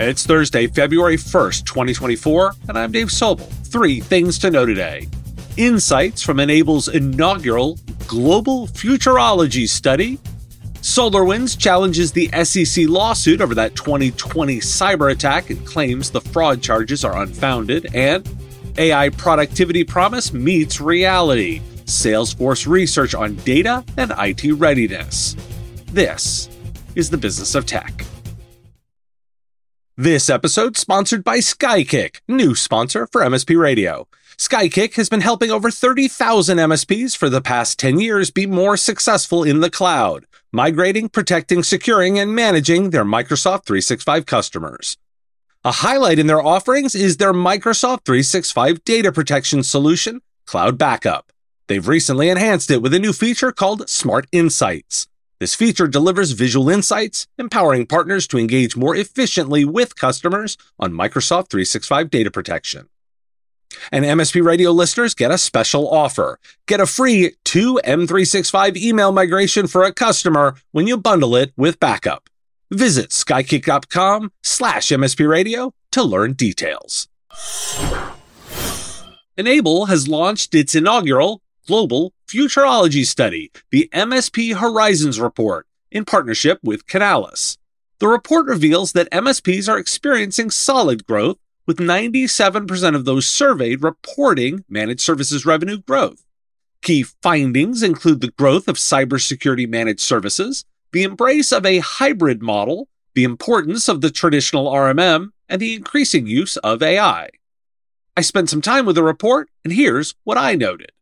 It's Thursday, February 1st, 2024, and I'm Dave Sobel. Three things to know today. Insights from N-Able's inaugural Global Futurology study. SolarWinds challenges the SEC lawsuit over that 2020 cyber attack and claims the fraud charges are unfounded. And AI productivity promise meets reality. Salesforce research on data and IT readiness. This is the business of tech. This episode sponsored by Skykick, new sponsor for MSP Radio. Skykick has been helping over 30,000 MSPs for the past 10 years be more successful in the cloud, migrating, protecting, securing, and managing their Microsoft 365 customers. A highlight in their offerings is their Microsoft 365 data protection solution, Cloud Backup. They've recently enhanced it with a new feature called Smart Insights. This feature delivers visual insights, empowering partners to engage more efficiently with customers on Microsoft 365 data protection. And MSP Radio listeners get a special offer. Get a free 2 M365 email migration for a customer when you bundle it with backup. Visit skykick.com slash MSP Radio to learn details. N-Able has launched its inaugural Global Futurology Study, the MSP Horizons Report, in partnership with Canalys. The report reveals that MSPs are experiencing solid growth, with 97% of those surveyed reporting managed services revenue growth. Key findings include the growth of cybersecurity managed services, the embrace of a hybrid model, the importance of the traditional RMM, and the increasing use of AI. I spent some time with the report, and here's what I noted.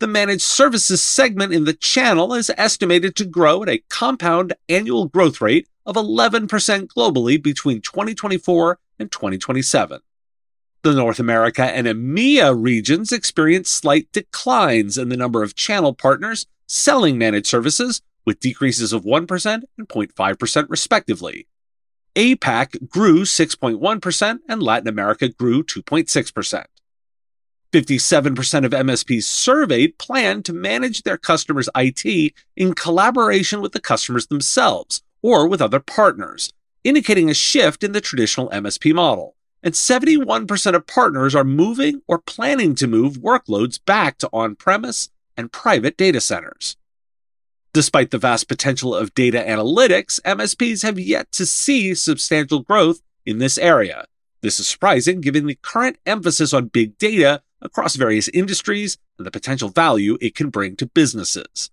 The managed services segment in the channel is estimated to grow at a compound annual growth rate of 11% globally between 2024 and 2027. The North America and EMEA regions experienced slight declines in the number of channel partners selling managed services, with decreases of 1% and 0.5% respectively. APAC grew 6.1% and Latin America grew 2.6%. 57% of MSPs surveyed plan to manage their customers' IT in collaboration with the customers themselves or with other partners, indicating a shift in the traditional MSP model. And 71% of partners are moving or planning to move workloads back to on premise and private data centers. Despite the vast potential of data analytics, MSPs have yet to see substantial growth in this area. This is surprising given the current emphasis on big data across various industries and the potential value it can bring to businesses.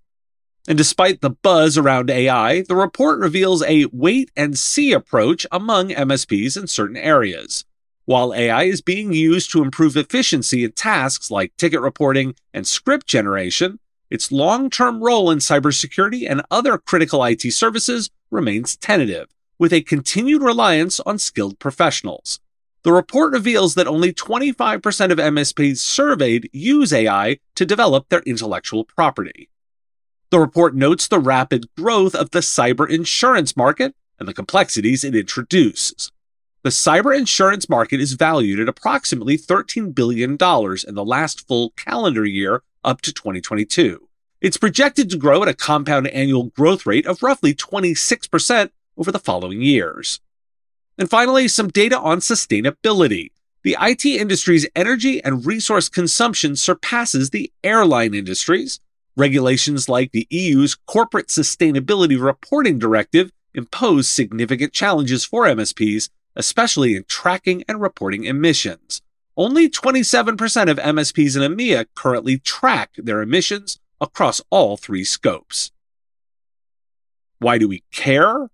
And despite the buzz around AI, the report reveals a wait and see approach among MSPs in certain areas. While AI is being used to improve efficiency in tasks like ticket reporting and script generation, its long term role in cybersecurity and other critical IT services remains tentative, with a continued reliance on skilled professionals. The report reveals that only 25% of MSPs surveyed use AI to develop their intellectual property. The report notes the rapid growth of the cyber insurance market and the complexities it introduces. The cyber insurance market is valued at approximately $13 billion in the last full calendar year up to 2022. It's projected to grow at a compound annual growth rate of roughly 26% over the following years. And finally, some data on sustainability. The IT industry's energy and resource consumption surpasses the airline industry's. Regulations like the EU's Corporate Sustainability Reporting Directive impose significant challenges for MSPs, especially in tracking and reporting emissions. Only 27% of MSPs in EMEA currently track their emissions across all three scopes. Why do we care?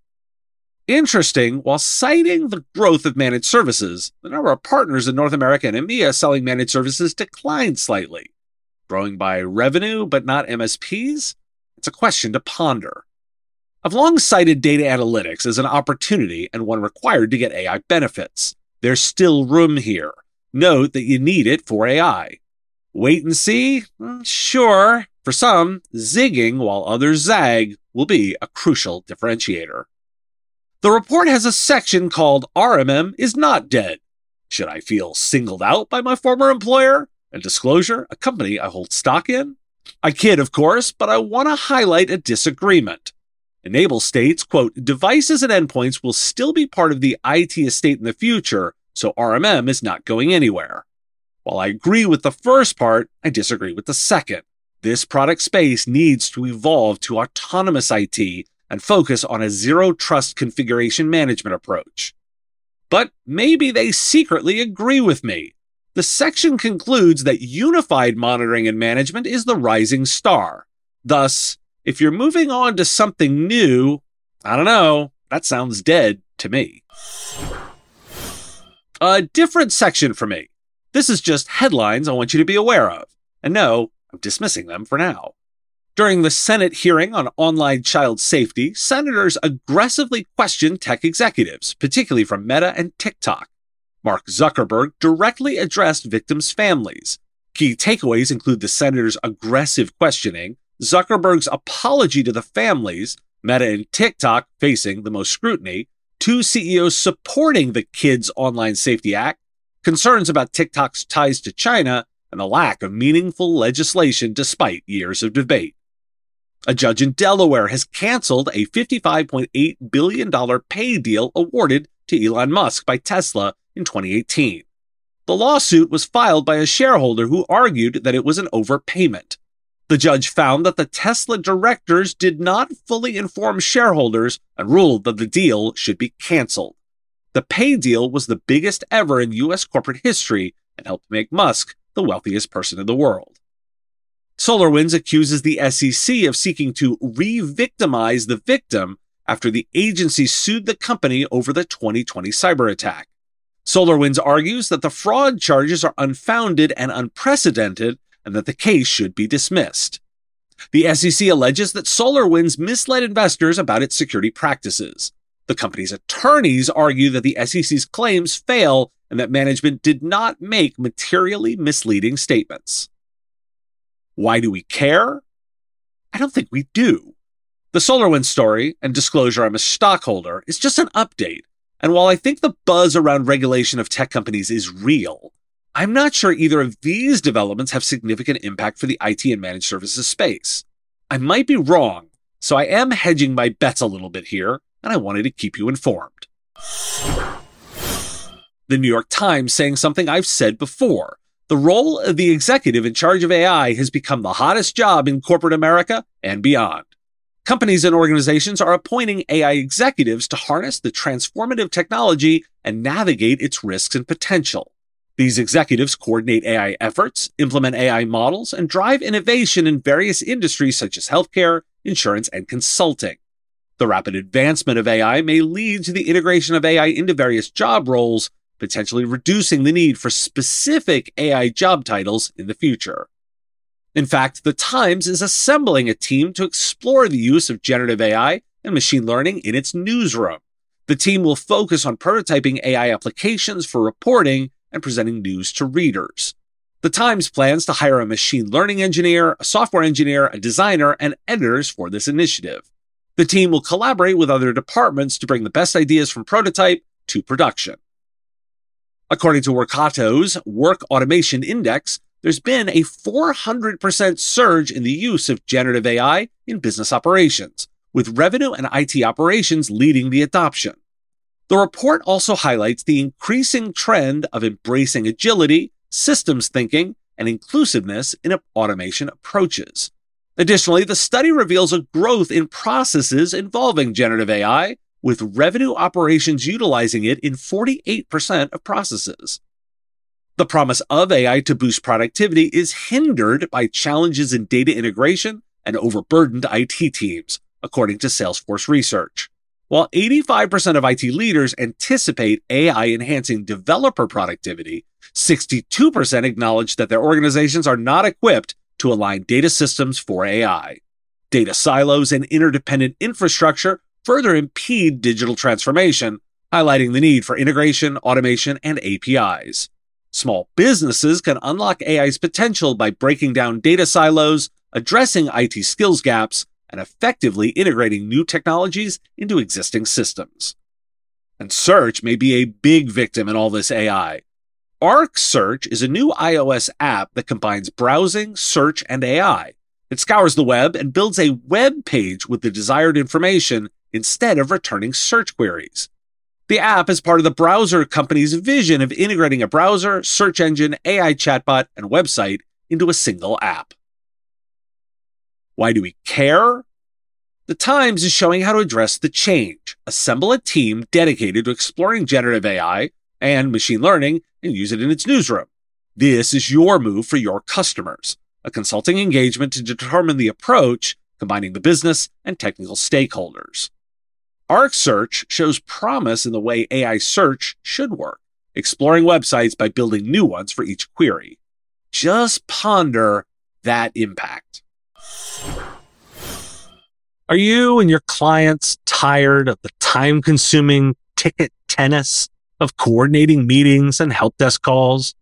Interesting, while citing the growth of managed services, the number of partners in North America and EMEA selling managed services declined slightly. Growing by revenue, but not MSPs? It's a question to ponder. I've long cited data analytics as an opportunity and one required to get AI benefits. There's still room here. Note that you need it for AI. Wait and see? Hmm, sure. For some, zigging while others zag will be a crucial differentiator. The report has a section called RMM is not dead. Should I feel singled out by my former employer? And disclosure, a company I hold stock in? I kid, of course, but I want to highlight a disagreement. N-Able states, quote, devices and endpoints will still be part of the IT estate in the future, so RMM is not going anywhere. While I agree with the first part, I disagree with the second. This product space needs to evolve to autonomous IT and focus on a zero trust configuration management approach. But maybe they secretly agree with me. The section concludes that unified monitoring and management is the rising star. Thus, if you're moving on to something new, I don't know, that sounds dead to me. A different section for me. This is just headlines I want you to be aware of. And no, I'm dismissing them for now. During the Senate hearing on online child safety, senators aggressively questioned tech executives, particularly from Meta and TikTok. Mark Zuckerberg directly addressed victims' families. Key takeaways include the senator's aggressive questioning, Zuckerberg's apology to the families, Meta and TikTok facing the most scrutiny, two CEOs supporting the Kids Online Safety Act, concerns about TikTok's ties to China, and the lack of meaningful legislation despite years of debate. A judge in Delaware has canceled a $55.8 billion pay deal awarded to Elon Musk by Tesla in 2018. The lawsuit was filed by a shareholder who argued that it was an overpayment. The judge found that the Tesla directors did not fully inform shareholders and ruled that the deal should be canceled. The pay deal was the biggest ever in U.S. corporate history and helped make Musk the wealthiest person in the world. SolarWinds accuses the SEC of seeking to re victimize the victim after the agency sued the company over the 2020 cyber attack. SolarWinds argues that the fraud charges are unfounded and unprecedented and that the case should be dismissed. The SEC alleges that SolarWinds misled investors about its security practices. The company's attorneys argue that the SEC's claims fail and that management did not make materially misleading statements. Why do we care? I don't think we do. The SolarWinds story and disclosure I'm a stockholder is just an update. And while I think the buzz around regulation of tech companies is real, I'm not sure either of these developments have significant impact for the IT and managed services space. I might be wrong, so I am hedging my bets a little bit here, and I wanted to keep you informed. The New York Times saying something I've said before. The role of the executive in charge of AI has become the hottest job in corporate America and beyond. Companies and organizations are appointing AI executives to harness the transformative technology and navigate its risks and potential. These executives coordinate AI efforts, implement AI models, and drive innovation in various industries such as healthcare, insurance, and consulting. The rapid advancement of AI may lead to the integration of AI into various job roles, potentially reducing the need for specific AI job titles in the future. In fact, The Times is assembling a team to explore the use of generative AI and machine learning in its newsroom. The team will focus on prototyping AI applications for reporting and presenting news to readers. The Times plans to hire a machine learning engineer, a software engineer, a designer, and editors for this initiative. The team will collaborate with other departments to bring the best ideas from prototype to production. According to Workato's Work Automation Index, there's been a 400% surge in the use of generative AI in business operations, with revenue and IT operations leading the adoption. The report also highlights the increasing trend of embracing agility, systems thinking, and inclusiveness in automation approaches. Additionally, the study reveals a growth in processes involving generative AI, with revenue operations utilizing it in 48% of processes. The promise of AI to boost productivity is hindered by challenges in data integration and overburdened IT teams, according to Salesforce research. While 85% of IT leaders anticipate AI enhancing developer productivity, 62% acknowledge that their organizations are not equipped to align data systems for AI. Data silos and interdependent infrastructure further impede digital transformation, highlighting the need for integration, automation, and APIs. Small businesses can unlock AI's potential by breaking down data silos, addressing IT skills gaps, and effectively integrating new technologies into existing systems. And search may be a big victim in all this AI. Arc Search is a new iOS app that combines browsing, search, and AI. It scours the web and builds a web page with the desired information instead of returning search queries. The app is part of the browser company's vision of integrating a browser, search engine, AI chatbot, and website into a single app. Why do we care? The Times is showing how to address the change. Assemble a team dedicated to exploring generative AI and machine learning and use it in its newsroom. This is your move for your customers, a consulting engagement to determine the approach, combining the business and technical stakeholders. Arc Search shows promise in the way AI search should work, exploring websites by building new ones for each query. Just ponder that impact. Are you and your clients tired of the time consuming ticket tennis of coordinating meetings and help desk calls?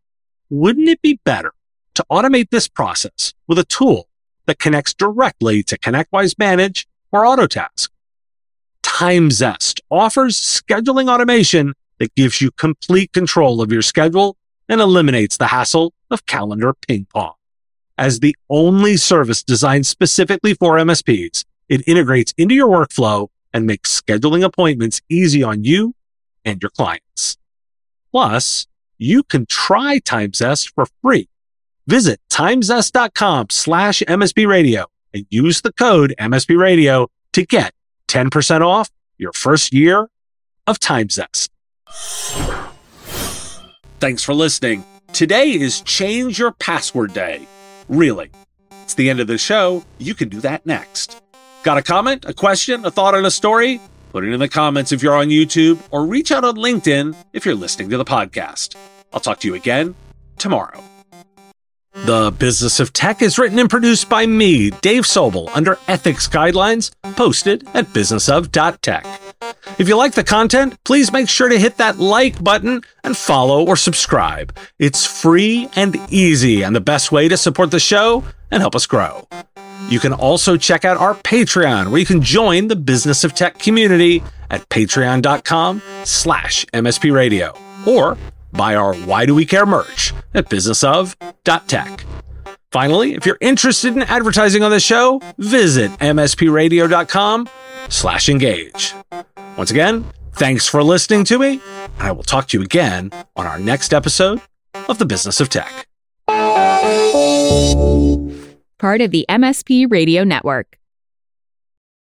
Wouldn't it be better to automate this process with a tool that connects directly to ConnectWise Manage or Autotask? TimeZest offers scheduling automation that gives you complete control of your schedule and eliminates the hassle of calendar ping pong. As the only service designed specifically for MSPs, it integrates into your workflow and makes scheduling appointments easy on you and your clients. Plus, you can try TimeZest for free. Visit timezest.com slash MSP radio and use the code MSP radio to get 10% off your first year of TimeZest. Thanks for listening. Today is Change Your Password Day. Really. It's the end of the show. You can do that next. Got a comment, a question, a thought on a story? Put it in the comments if you're on YouTube or reach out on LinkedIn if you're listening to the podcast. I'll talk to you again tomorrow. The Business of Tech is written and produced by me, Dave Sobel, under ethics guidelines posted at businessof.tech. If you like the content, please make sure to hit that like button and follow or subscribe. It's free and easy and the best way to support the show and help us grow. You can also check out our Patreon, where you can join the Business of Tech community at patreon.com slash or buy our Why Do We Care merch at businessof.tech. Finally, if you're interested in advertising on the show, visit mspradio.com slash engage. Once again, thanks for listening to me, and I will talk to you again on our next episode of The Business of Tech. Part of the MSP Radio Network.